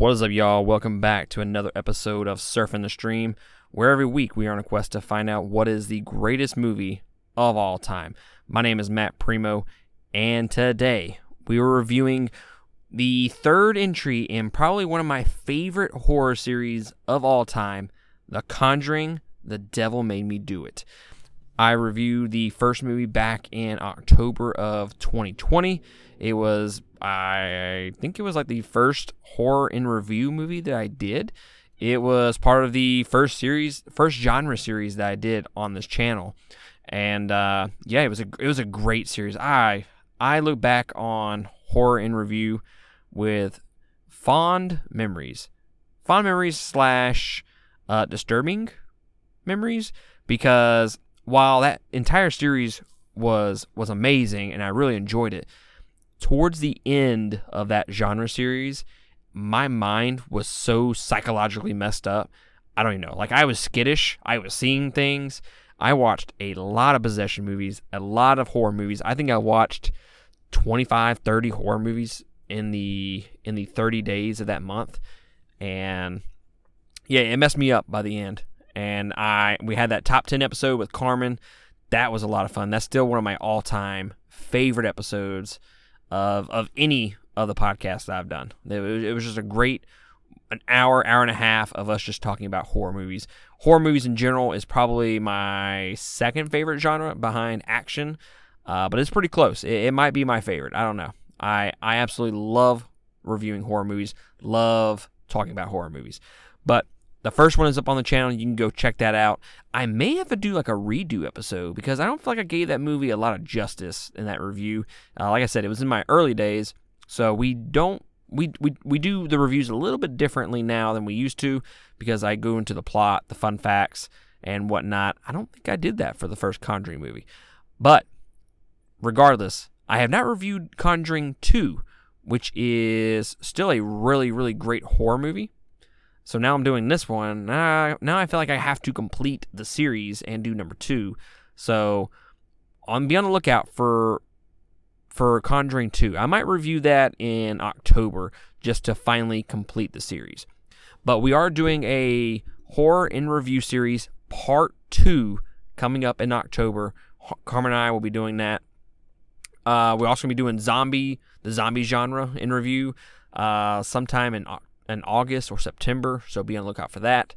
What is up, y'all? Welcome back to another episode of Surfing the Stream, where every week we are on a quest to find out what is the greatest movie of all time. My name is Matt Primo, and today we are reviewing the third entry in probably one of my favorite horror series of all time The Conjuring The Devil Made Me Do It. I reviewed the first movie back in October of 2020. It was, I think it was like the first horror in review movie that I did. It was part of the first series, first genre series that I did on this channel, and uh, yeah, it was a it was a great series. I I look back on horror in review with fond memories, fond memories slash uh, disturbing memories because while that entire series was was amazing and I really enjoyed it, towards the end of that genre series, my mind was so psychologically messed up. I don't even know. Like I was skittish. I was seeing things. I watched a lot of possession movies, a lot of horror movies. I think I watched 25, 30 horror movies in the in the 30 days of that month. And yeah, it messed me up by the end. And I we had that top 10 episode with Carmen. That was a lot of fun. That's still one of my all-time favorite episodes of of any of the podcasts I've done. It was, it was just a great an hour, hour and a half of us just talking about horror movies. Horror movies in general is probably my second favorite genre behind action, uh, but it's pretty close. It, it might be my favorite. I don't know. I I absolutely love reviewing horror movies. Love talking about horror movies. But the first one is up on the channel. You can go check that out. I may have to do like a redo episode because I don't feel like I gave that movie a lot of justice in that review. Uh, like I said, it was in my early days, so we don't we, we we do the reviews a little bit differently now than we used to because I go into the plot, the fun facts, and whatnot. I don't think I did that for the first Conjuring movie, but regardless, I have not reviewed Conjuring Two, which is still a really really great horror movie. So now I'm doing this one. Uh, now I feel like I have to complete the series and do number two. So on be on the lookout for for Conjuring 2. I might review that in October just to finally complete the series. But we are doing a horror in review series part 2 coming up in October. Carmen and I will be doing that. Uh, we're also going to be doing zombie, the zombie genre in review uh, sometime in in August or September, so be on the lookout for that.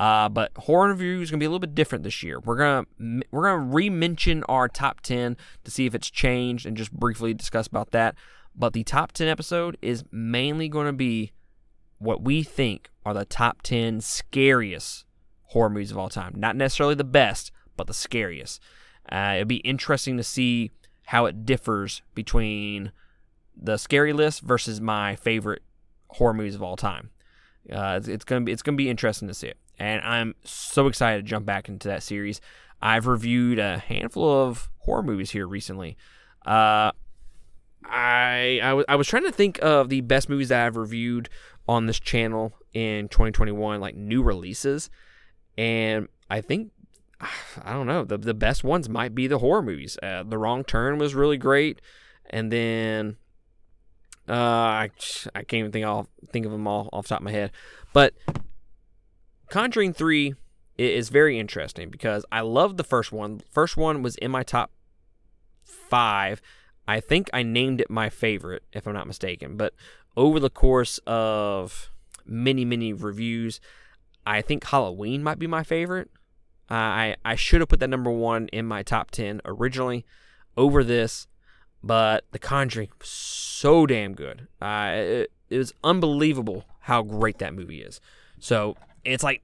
Uh, but horror review is gonna be a little bit different this year. We're gonna we're gonna re-mention our top ten to see if it's changed and just briefly discuss about that. But the top ten episode is mainly gonna be what we think are the top ten scariest horror movies of all time. Not necessarily the best, but the scariest. Uh, it'd be interesting to see how it differs between the scary list versus my favorite horror movies of all time. Uh, it's, it's, gonna be it's gonna be interesting to see it, and I'm so excited to jump back into that series. I've reviewed a handful of horror movies here recently. Uh, I I, w- I was trying to think of the best movies that I've reviewed on this channel in 2021, like new releases, and I think I don't know the the best ones might be the horror movies. Uh, the Wrong Turn was really great, and then uh, I, I can't even think I'll think of them all off the top of my head. But Conjuring 3 is very interesting because I love the first one. First one was in my top five. I think I named it my favorite, if I'm not mistaken. But over the course of many, many reviews, I think Halloween might be my favorite. I, I should have put that number one in my top 10 originally over this but The Conjuring so damn good. Uh, it, it was unbelievable how great that movie is. So it's like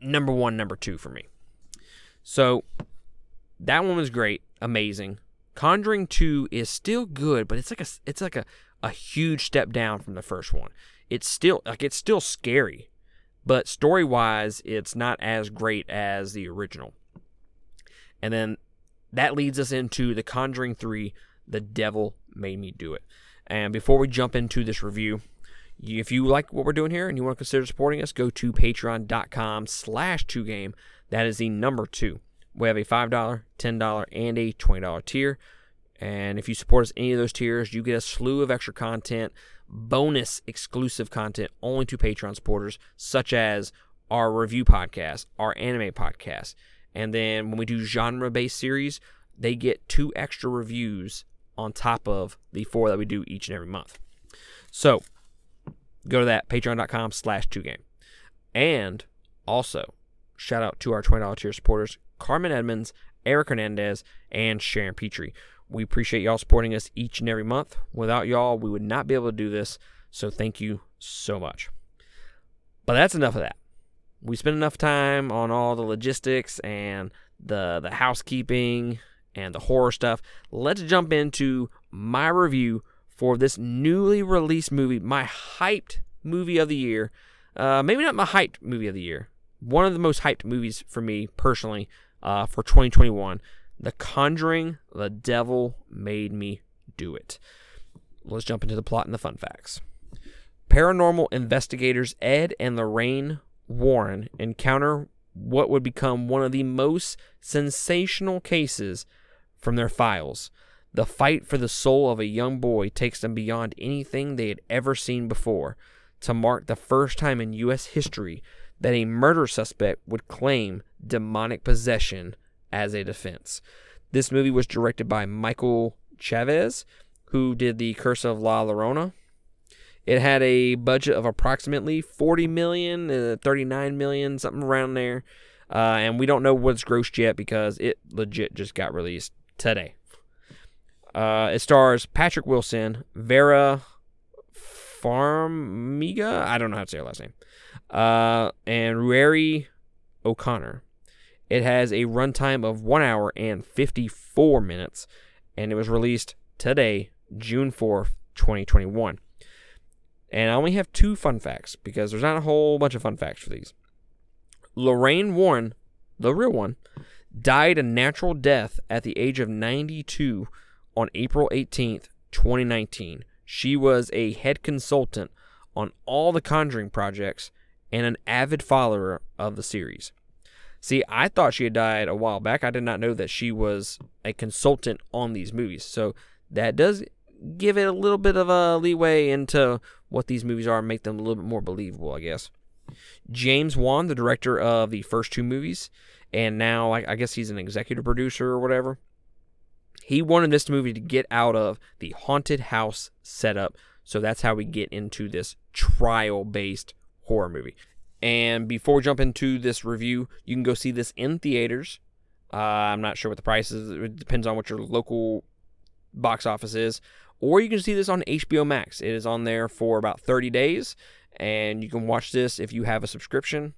number one, number two for me. So that one was great, amazing. Conjuring Two is still good, but it's like a it's like a, a huge step down from the first one. It's still like it's still scary, but story wise, it's not as great as the original. And then that leads us into The Conjuring Three the devil made me do it. And before we jump into this review, if you like what we're doing here and you want to consider supporting us, go to patreon.com slash 2game. That is the number two. We have a $5, $10, and a $20 tier. And if you support us any of those tiers, you get a slew of extra content, bonus exclusive content only to Patreon supporters, such as our review podcast, our anime podcast. And then when we do genre based series, they get two extra reviews on top of the four that we do each and every month. So go to that patreon.com slash two game. And also, shout out to our $20 tier supporters, Carmen Edmonds, Eric Hernandez, and Sharon Petrie. We appreciate y'all supporting us each and every month. Without y'all, we would not be able to do this. So thank you so much. But that's enough of that. We spent enough time on all the logistics and the the housekeeping and the horror stuff. Let's jump into my review for this newly released movie, my hyped movie of the year. Uh, maybe not my hyped movie of the year. One of the most hyped movies for me personally uh, for 2021. The Conjuring, The Devil Made Me Do It. Let's jump into the plot and the fun facts. Paranormal investigators Ed and Lorraine Warren encounter what would become one of the most sensational cases from their files. The fight for the soul of a young boy takes them beyond anything they had ever seen before to mark the first time in U.S. history that a murder suspect would claim demonic possession as a defense. This movie was directed by Michael Chaves, who did The Curse of La Llorona. It had a budget of approximately 40 million, uh, 39 million, something around there. Uh, and we don't know what's grossed yet because it legit just got released today. Uh, it stars Patrick Wilson, Vera Farmiga. I don't know how to say her last name. Uh, and Ruairi O'Connor. It has a runtime of 1 hour and 54 minutes, and it was released today, June 4th, 2021. And I only have two fun facts because there's not a whole bunch of fun facts for these. Lorraine Warren, the real one, died a natural death at the age of 92 on April 18th, 2019. She was a head consultant on all the Conjuring projects and an avid follower of the series. See, I thought she had died a while back. I did not know that she was a consultant on these movies. So that does give it a little bit of a leeway into what these movies are and make them a little bit more believable, I guess. James Wan, the director of the first two movies, and now I, guess he's an executive producer or whatever. He wanted this movie to get out of the haunted house setup. So that's how we get into this trial based horror movie. And before we jump into this review, you can go see this in theaters. Uh, I'm not sure what the price is. It depends on what your local box office is. Or you can see this on HBO Max. It is on there for about 30 days. And you can watch this if you have a subscription.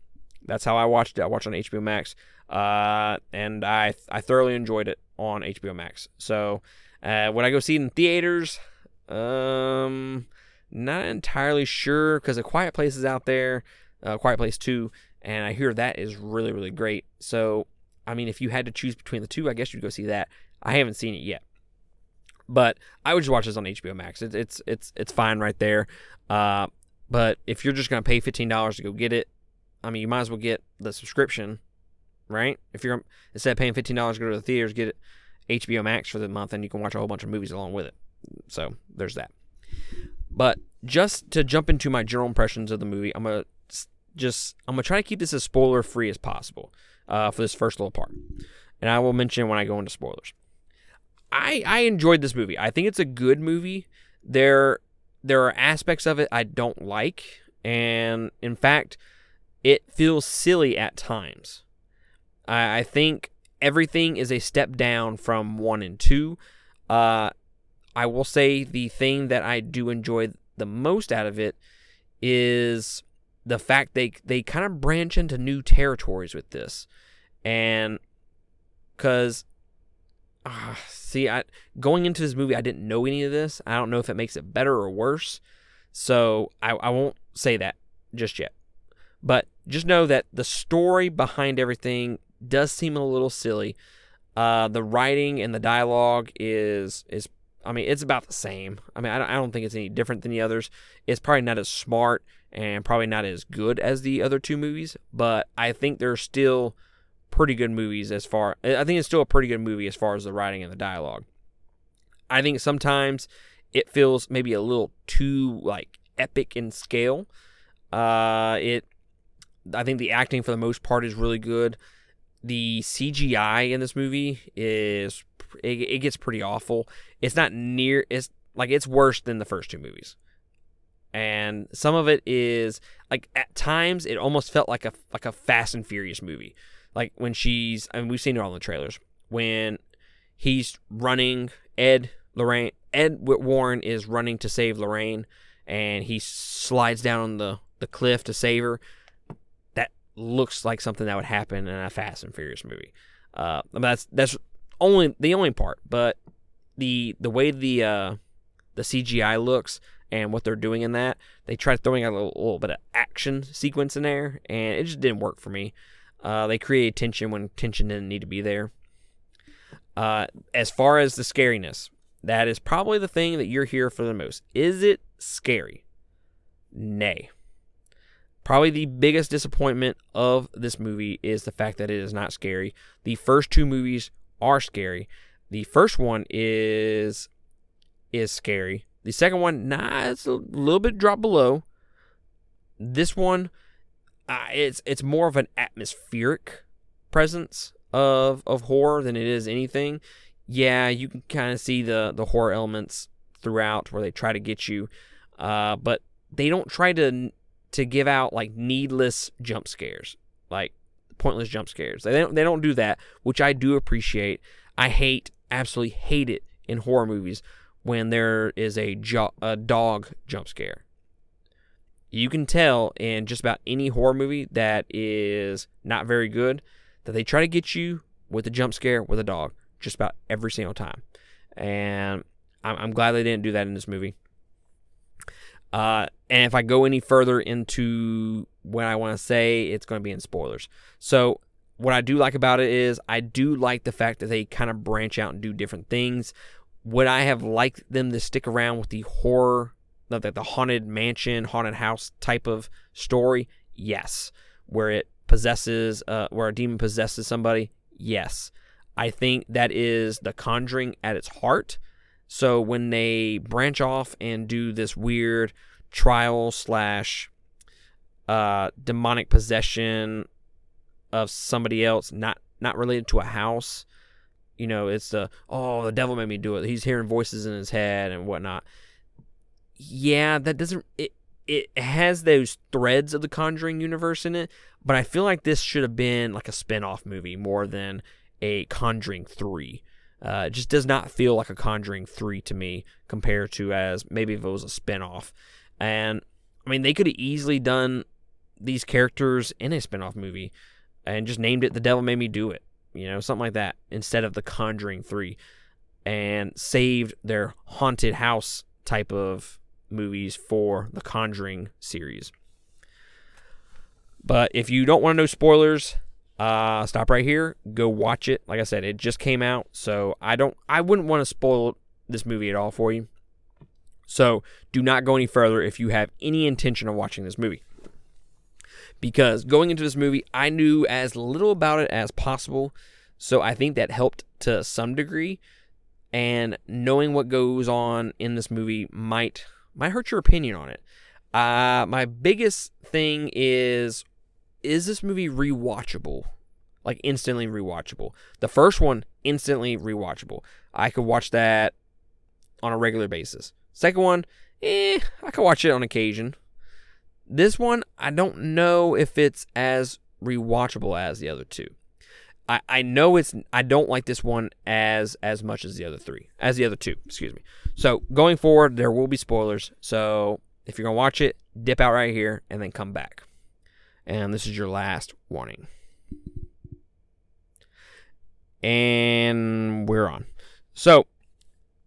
That's how I watched it. I watched it on HBO Max. Uh, and I, I thoroughly enjoyed it on HBO Max. So uh, when I go see it in theaters, um, not entirely sure because A Quiet Place is out there uh, Quiet Place 2, and I hear that is really, really great. So, I mean, if you had to choose between the two, I guess you'd go see that. I haven't seen it yet, but I would just watch this on HBO Max. It's it's it's it's fine right there. Uh, but if you're just gonna pay fifteen dollars to go get it, I mean, you might as well get the subscription, right? If you're instead of paying fifteen dollars to go to the theaters, get HBO Max for the month, and you can watch a whole bunch of movies along with it. So there's that. But just to jump into my general impressions of the movie, I'm gonna just I'm gonna try to keep this as spoiler free as possible uh, for this first little part, and I will mention when I go into spoilers. I I enjoyed this movie. I think it's a good movie. There there are aspects of it I don't like, and in fact, it feels silly at times. I, I think everything is a step down from one and two. Uh, I will say the thing that I do enjoy the most out of it is the fact they they kind of branch into new territories with this, and because uh, see, I going into this movie, I didn't know any of this. I don't know if it makes it better or worse, so I, I won't say that just yet. But just know that the story behind everything does seem a little silly. Uh, the writing and the dialogue is is I mean it's about the same. I mean I don't, I don't think it's any different than the others. It's probably not as smart and probably not as good as the other two movies, but I think they're still pretty good movies as far I think it's still a pretty good movie as far as the writing and the dialogue. I think sometimes it feels maybe a little too like epic in scale. Uh, it, I think the acting for the most part is really good. The CGI in this movie is it, it gets pretty awful. It's not near. It's like it's worse than the first two movies and some of it is like at times it almost felt like a like a Fast and Furious movie. Like when she's I mean we've seen it all in the trailers when he's running Ed Lorraine Ed Warren is running to save Lorraine and he slides down on the the cliff to save her. Looks like something that would happen in a Fast and Furious movie. Uh, that's that's only the only part, but the the way the uh, the CGI looks and what they're doing in that. They tried throwing a little, little bit of action sequence in there, and it just didn't work for me. Uh, they created tension when tension didn't need to be there. Uh, as far as the scariness, that is probably the thing that you're here for the most. Is it scary? Nay. Probably the biggest disappointment of this movie is the fact that it is not scary. The first two movies are scary. The first one is is scary. The second one, nah, it's a little bit drop below. This one, uh, it's it's more of an atmospheric presence of of horror than it is anything. Yeah, you can kind of see the the horror elements throughout where they try to get you, uh, but they don't try to to give out like needless jump scares, like pointless jump scares. They don't they don't do that, which I do appreciate. I hate absolutely hate it in horror movies when there is a, jo- a dog jump scare. You can tell in just about any horror movie that is not very good that they try to get you with a jump scare with a dog just about every single time. And I'm, I'm glad they didn't do that in this movie. Uh, and if I go any further into what I want to say, it's going to be in spoilers. So, what I do like about it is I do like the fact that they kind of branch out and do different things. Would I have liked them to stick around with the horror, the, the haunted mansion, haunted house type of story? Yes. Where it possesses, uh, where a demon possesses somebody? Yes. I think that is the conjuring at its heart. So when they branch off and do this weird trial slash uh, demonic possession of somebody else, not not related to a house, you know, it's the oh the devil made me do it. He's hearing voices in his head and whatnot. Yeah, that doesn't it. It has those threads of the Conjuring universe in it, but I feel like this should have been like a spin-off movie more than a Conjuring 3. Uh, it just does not feel like a Conjuring 3 to me compared to as maybe if it was a spin-off. And I mean, they could have easily done these characters in a spin-off movie and just named it The Devil Made Me Do It you know, something like that, instead of The Conjuring 3, and saved their haunted house type of movies for the Conjuring series. But if you don't want to know spoilers, uh, stop right here. Go watch it. Like I said, it just came out, so I don't, I wouldn't want to spoil this movie at all for you. So do not go any further if you have any intention of watching this movie because going into this movie, I knew as little about it as possible. So I think that helped to some degree. And knowing what goes on in this movie might might hurt your opinion on it. Uh, my biggest thing is is this movie rewatchable? Like instantly rewatchable. The first one, instantly rewatchable. I could watch that on a regular basis. Second one, eh, I could watch it on occasion. This one, I don't know if it's as rewatchable as the other two. I, I know it's I don't like this one as as much as the other three as the other two excuse me so going forward there will be spoilers so if you're gonna watch it dip out right here and then come back and this is your last warning and we're on so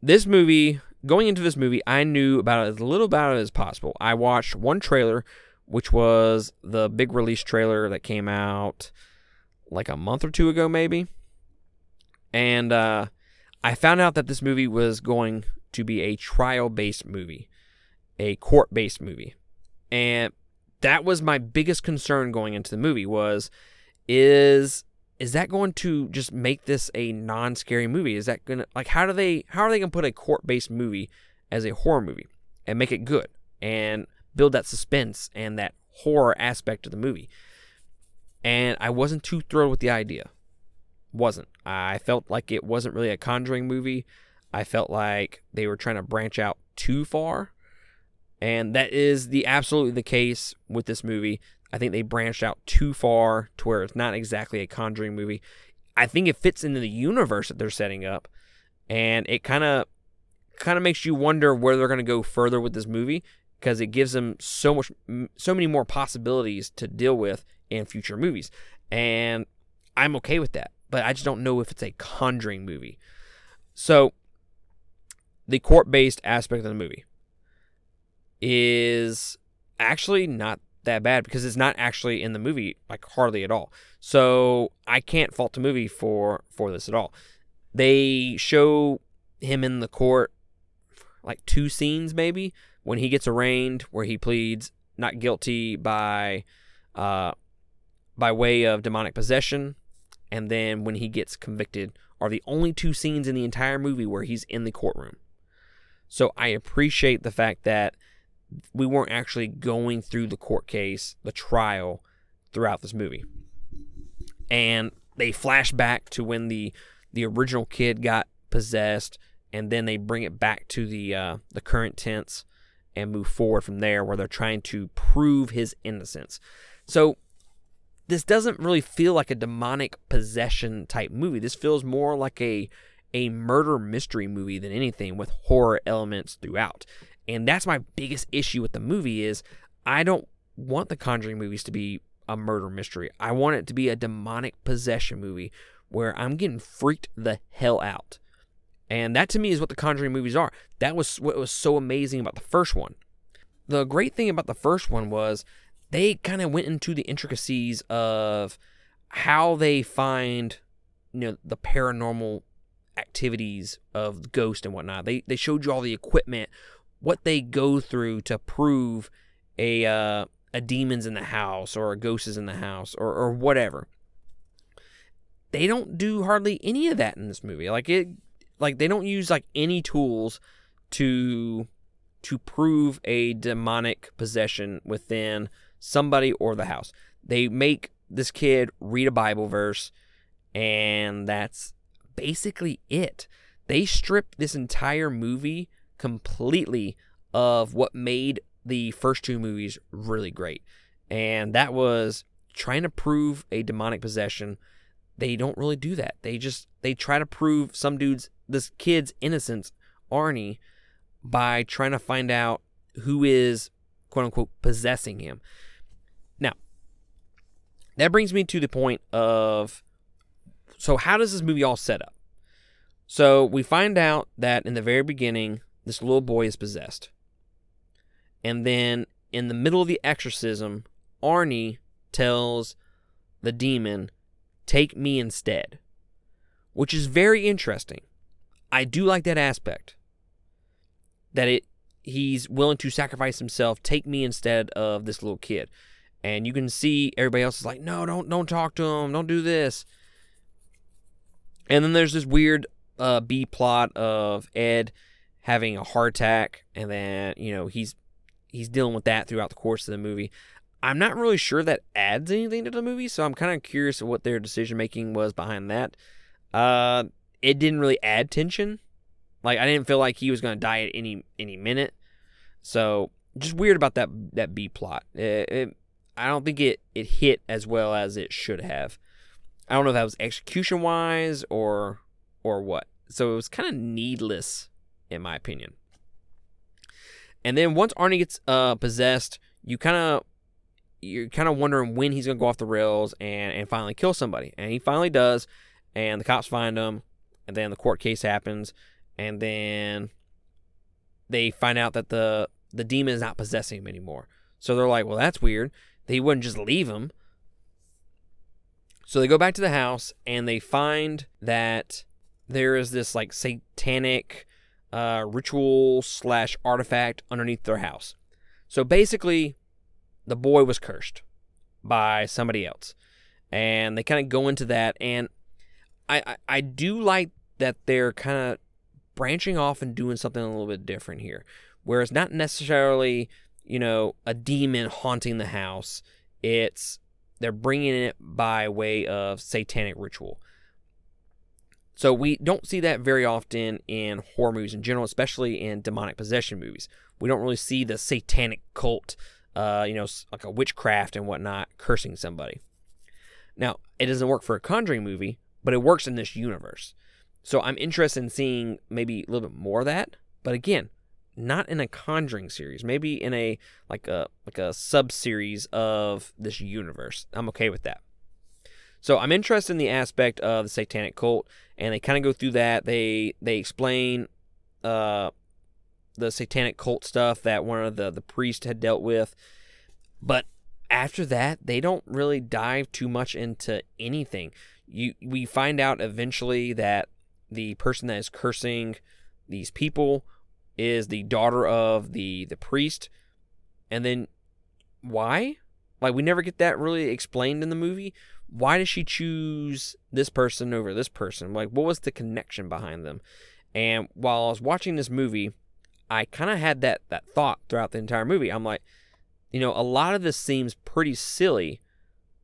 this movie going into this movie, I knew about as little about it as possible. I watched one trailer, which was the big release trailer that came out like a month or two ago, maybe. And uh, I found out that this movie was going to be a trial based movie, a court based movie. And that was my biggest concern going into the movie was is is that going to just make this a non-scary movie? Is that gonna like how do they how are they gonna put a court-based movie as a horror movie and make it good and build that suspense and that horror aspect of the movie. And I wasn't too thrilled with the idea. Wasn't. I felt like it wasn't really a Conjuring movie. I felt like they were trying to branch out too far. And that is the absolutely the case with this movie. I think they branched out too far to where it's not exactly a Conjuring movie. I think it fits into the universe that they're setting up, and it kind of kind of makes you wonder where they're going to go further with this movie because it gives them so much so many more possibilities to deal with in future movies. And I'm okay with that, but I just don't know if it's a Conjuring movie. So the court-based aspect of the movie is actually not that bad because it's not actually in the movie like hardly at all. So I can't fault the movie for for this at all. They show him in the court like two scenes maybe when he gets arraigned where he pleads not guilty by uh by way of demonic possession and then when he gets convicted are the only two scenes in the entire movie where he's in the courtroom. So I appreciate the fact that we weren't actually going through the court case, the trial throughout this movie. And they flash back to when the the original kid got possessed and then they bring it back to the uh, the current tense and move forward from there where they're trying to prove his innocence. So this doesn't really feel like a demonic possession type movie. This feels more like a a murder mystery movie than anything with horror elements throughout. And that's my biggest issue with the movie is I don't want the Conjuring movies to be a murder mystery. I want it to be a demonic possession movie where I'm getting freaked the hell out. And that to me is what the Conjuring movies are. That was what was so amazing about the first one. The great thing about the first one was they kind of went into the intricacies of how they find you know the paranormal activities of the ghost and whatnot. They they showed you all the equipment, what they go through to prove a uh, a demon's in the house or a ghost is in the house or or whatever. They don't do hardly any of that in this movie. Like it like they don't use like any tools to to prove a demonic possession within somebody or the house. They make this kid read a Bible verse and that's basically it. They strip this entire movie completely of what made the first two movies really great. And that was trying to prove a demonic possession. They don't really do that. They just they try to prove some dude's this kid's innocence, Arnie, by trying to find out who is quote unquote possessing him. Now, that brings me to the point of so how does this movie all set up? So we find out that in the very beginning, this little boy is possessed. And then in the middle of the exorcism, Arnie tells the demon, Take me instead. Which is very interesting. I do like that aspect. That it he's willing to sacrifice himself, take me instead of this little kid. And you can see everybody else is like, no, don't don't talk to him, don't do this. And then there's this weird uh, B plot of Ed having a heart attack, and then you know he's he's dealing with that throughout the course of the movie. I'm not really sure that adds anything to the movie, so I'm kind of curious what their decision making was behind that. Uh, it didn't really add tension. Like I didn't feel like he was going to die at any any minute. So just weird about that that B plot. It, it, I don't think it it hit as well as it should have. I don't know if that was execution wise or or what. So it was kind of needless, in my opinion. And then once Arnie gets uh, possessed, you kind of you're kind of wondering when he's gonna go off the rails and and finally kill somebody, and he finally does. And the cops find him, and then the court case happens, and then they find out that the the demon is not possessing him anymore. So they're like, well, that's weird. He wouldn't just leave him. So they go back to the house and they find that there is this like satanic uh, ritual slash artifact underneath their house. So basically, the boy was cursed by somebody else, and they kind of go into that. And I, I I do like that they're kind of branching off and doing something a little bit different here, where it's not necessarily you know a demon haunting the house. It's they're bringing it by way of satanic ritual. So we don't see that very often in horror movies in general, especially in demonic possession movies. We don't really see the satanic cult, uh, you know, like a witchcraft and whatnot, cursing somebody. Now, it doesn't work for a Conjuring movie, but it works in this universe. So I'm interested in seeing maybe a little bit more of that. But again, not in a Conjuring series. Maybe in a like a like a sub series of this universe. I'm okay with that. So I'm interested in the aspect of the satanic cult, and they kind of go through that. They they explain uh, the satanic cult stuff that one of the the priests had dealt with, but after that they don't really dive too much into anything. You we find out eventually that the person that is cursing these people is the daughter of the the priest, and then why? Like we never get that really explained in the movie. Why does she choose this person over this person? Like what was the connection behind them? And while I was watching this movie, I kind of had that that thought throughout the entire movie. I'm like, you know, a lot of this seems pretty silly.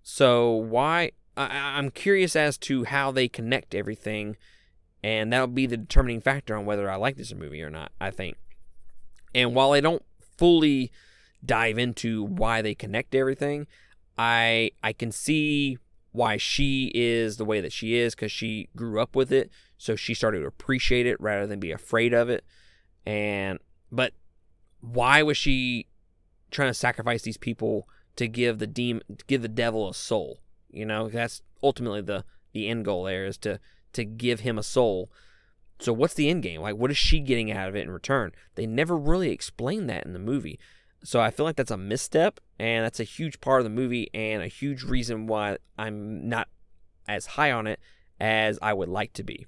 So why? I, I'm curious as to how they connect everything and that'll be the determining factor on whether I like this movie or not, I think. And while I don't fully dive into why they connect everything, I I can see why she is the way that she is cuz she grew up with it, so she started to appreciate it rather than be afraid of it. And but why was she trying to sacrifice these people to give the demon give the devil a soul? You know, that's ultimately the the end goal there is to to give him a soul. So what's the end game? Like what is she getting out of it in return? They never really explain that in the movie. So I feel like that's a misstep and that's a huge part of the movie and a huge reason why I'm not as high on it as I would like to be.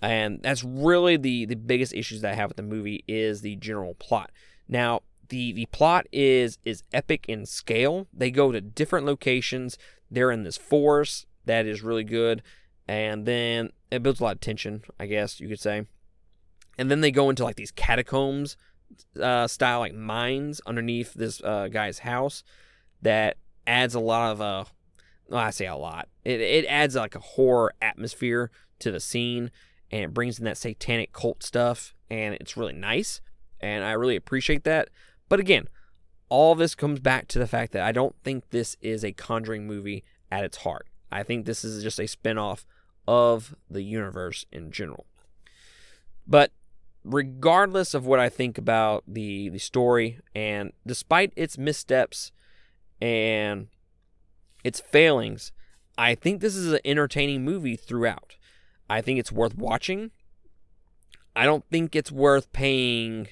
And that's really the the biggest issues that I have with the movie is the general plot. Now, the the plot is is epic in scale. They go to different locations. They're in this forest that is really good and then it builds a lot of tension, I guess you could say. And then they go into like these catacombs uh, style, like mines underneath this uh, guy's house that adds a lot of uh, well, I say a lot. It it adds like a horror atmosphere to the scene, and it brings in that satanic cult stuff, and it's really nice, and I really appreciate that. But again, all this comes back to the fact that I don't think this is a Conjuring movie at its heart. I think this is just a spinoff of the universe in general. But regardless of what I think about the the story and despite its missteps and its failings, I think this is an entertaining movie throughout. I think it's worth watching. I don't think it's worth paying,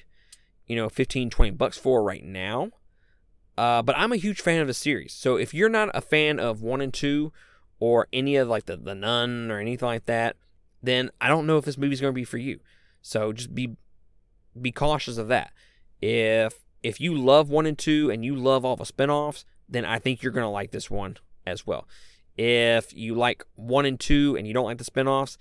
you know, 15, 20 bucks for right now. Uh, but I'm a huge fan of the series. So if you're not a fan of 1 and 2 or any of like the, the nun or anything like that, then I don't know if this movie's going to be for you. So just be be cautious of that. If if you love one and two and you love all the spinoffs, then I think you're to like this one as well. If you like one and two and you don't like the spinoffs,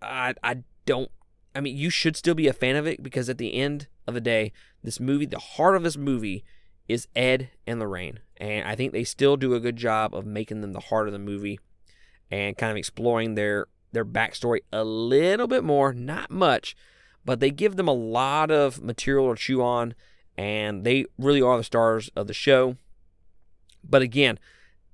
I I don't I mean you should still be a fan of it because at the end of the day, this movie, the heart of this movie is Ed and Lorraine. And I think they still do a good job of making them the heart of the movie and kind of exploring their their backstory a little bit more, not much, but they give them a lot of material to chew on, and they really are the stars of the show. But again,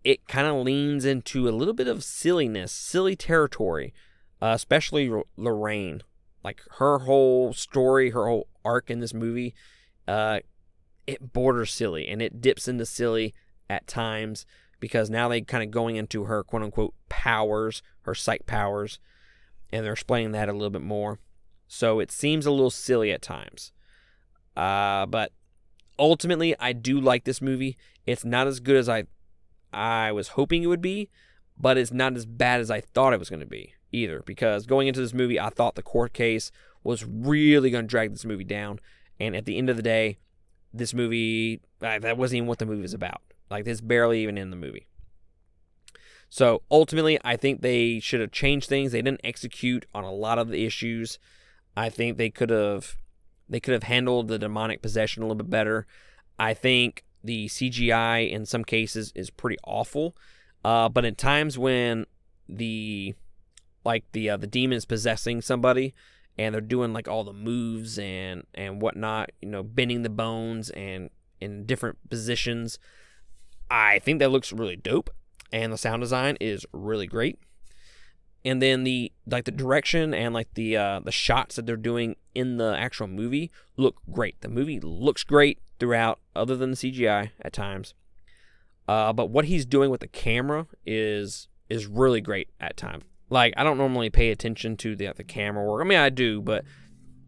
it kind of leans into a little bit of silliness, silly territory, uh, especially Lorraine. Like her whole story, her whole arc in this movie, uh, it borders silly and it dips into silly at times because now they kind of going into her quote unquote powers, her psych powers, and they're explaining that a little bit more. So it seems a little silly at times. Uh, but ultimately, I do like this movie. It's not as good as I I was hoping it would be, but it's not as bad as I thought it was going to be either. Because going into this movie, I thought the court case was really going to drag this movie down, and at the end of the day, this movie that wasn't even what the movie was about. Like this barely even in the movie. So ultimately, I think they should have changed things. They didn't execute on a lot of the issues. I think they could have they could have handled the demonic possession a little bit better. I think the CGI in some cases is pretty awful. Uh, but in times when the like the uh, the demon is possessing somebody and they're doing like all the moves and and whatnot, you know, bending the bones and in different positions, I think that looks really dope. And the sound design is really great. And then the like the direction and like the uh, the shots that they're doing in the actual movie look great. The movie looks great throughout, other than the CGI at times. Uh, but what he's doing with the camera is is really great at times. Like I don't normally pay attention to the the camera work. I mean I do, but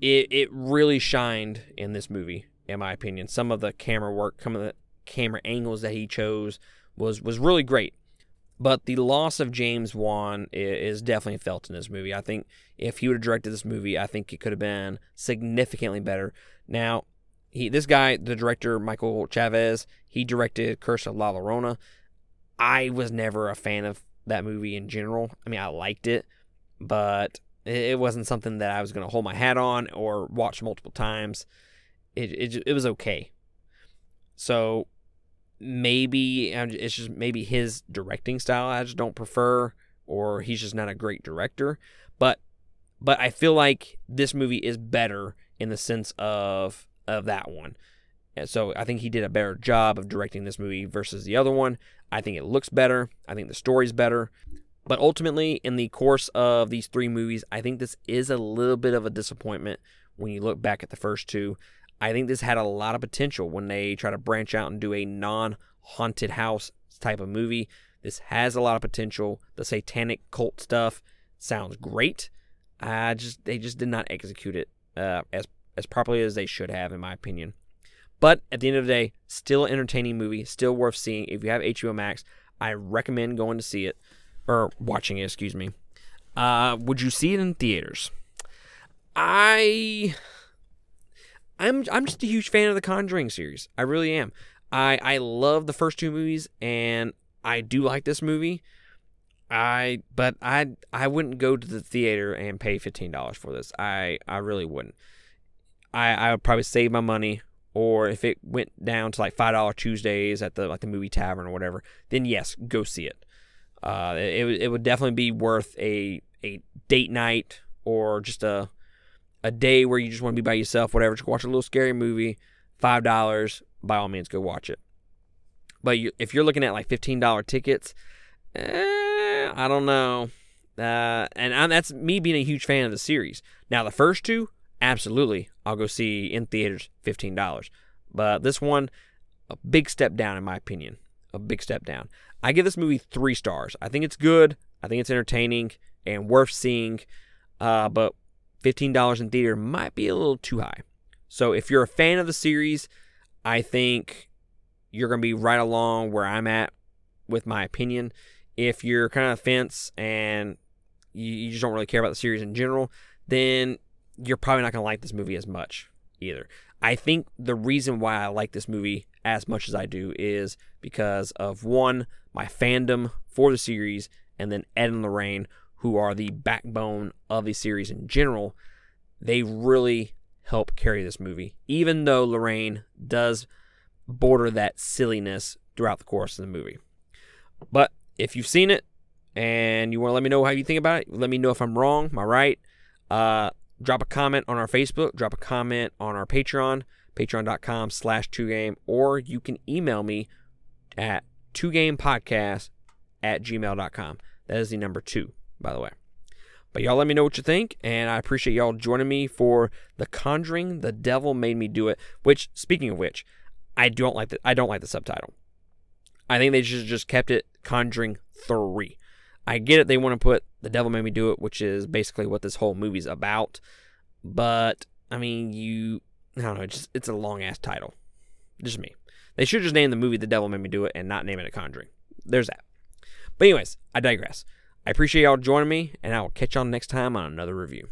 it it really shined in this movie, in my opinion. Some of the camera work, some of the camera angles that he chose was was really great. But the loss of James Wan is definitely felt in this movie. I think if he would have directed this movie, I think it could have been significantly better. Now, he this guy, the director Michael Chaves, he directed Curse of La Llorona. I was never a fan of that movie in general. I mean, I liked it, but it wasn't something that I was going to hold my hat on or watch multiple times. It, it it was okay. So maybe it's just maybe his directing style I just don't prefer, or he's just not a great director. But but I feel like this movie is better in the sense of of that one. And so I think he did a better job of directing this movie versus the other one. I think it looks better. I think the story's better. But ultimately, in the course of these three movies, I think this is a little bit of a disappointment when you look back at the first two. I think this had a lot of potential when they try to branch out and do a non haunted house type of movie. This has a lot of potential. The satanic cult stuff sounds great. I just they just did not execute it uh, as as properly as they should have, in my opinion. But at the end of the day, still an entertaining movie, still worth seeing. If you have HBO Max, I recommend going to see it or watching it. Excuse me. Uh, would you see it in theaters? I I'm I'm just a huge fan of the Conjuring series. I really am. I I love the first two movies and I do like this movie. I but I I wouldn't go to the theater and pay fifteen dollars for this. I I really wouldn't. I I would probably save my money. Or if it went down to like five dollar Tuesdays at the like the movie tavern or whatever, then yes, go see it. Uh, it it would definitely be worth a a date night or just a a day where you just want to be by yourself, whatever. Just watch a little scary movie, five dollars. By all means, go watch it. But you, if you're looking at like fifteen dollar tickets, eh, I don't know. Uh, and I'm, that's me being a huge fan of the series. Now the first two, absolutely, I'll go see in theaters, fifteen dollars. But this one, a big step down in my opinion. A big step down. I give this movie three stars. I think it's good. I think it's entertaining and worth seeing. Uh, but fifteen dollars in theater might be a little too high. So if you're a fan of the series, I think you're gonna be right along where I'm at with my opinion. If you're kind of fence and you, you just don't really care about the series in general, then you're probably not going to like this movie as much either. I think the reason why I like this movie as much as I do is because of one, my fandom for the series, and then Ed and Lorraine, who are the backbone of the series in general. They really help carry this movie, even though Lorraine does border that silliness throughout the course of the movie. But if you've seen it and you want to let me know how you think about it, let me know if I'm wrong, am I right? Uh, drop a comment on our Facebook, drop a comment on our Patreon, patreon.com slash 2game, or you can email me at 2gamepodcast at gmail.com. That is the number two, by the way. But y'all let me know what you think, and I appreciate y'all joining me for The Conjuring, The Devil Made Me Do It, which, speaking of which, I don't like the, I don't like the subtitle. I think they just, just kept it Conjuring 3. I get it. They want to put The Devil Made Me Do It, which is basically what this whole movie's about. But, I mean, you, I don't know, it's, just, it's a long ass title. Just me. They should just name the movie The Devil Made Me Do It and not name it a Conjuring. There's that. But, anyways, I digress. I appreciate y'all joining me, and I will catch y'all next time on another review.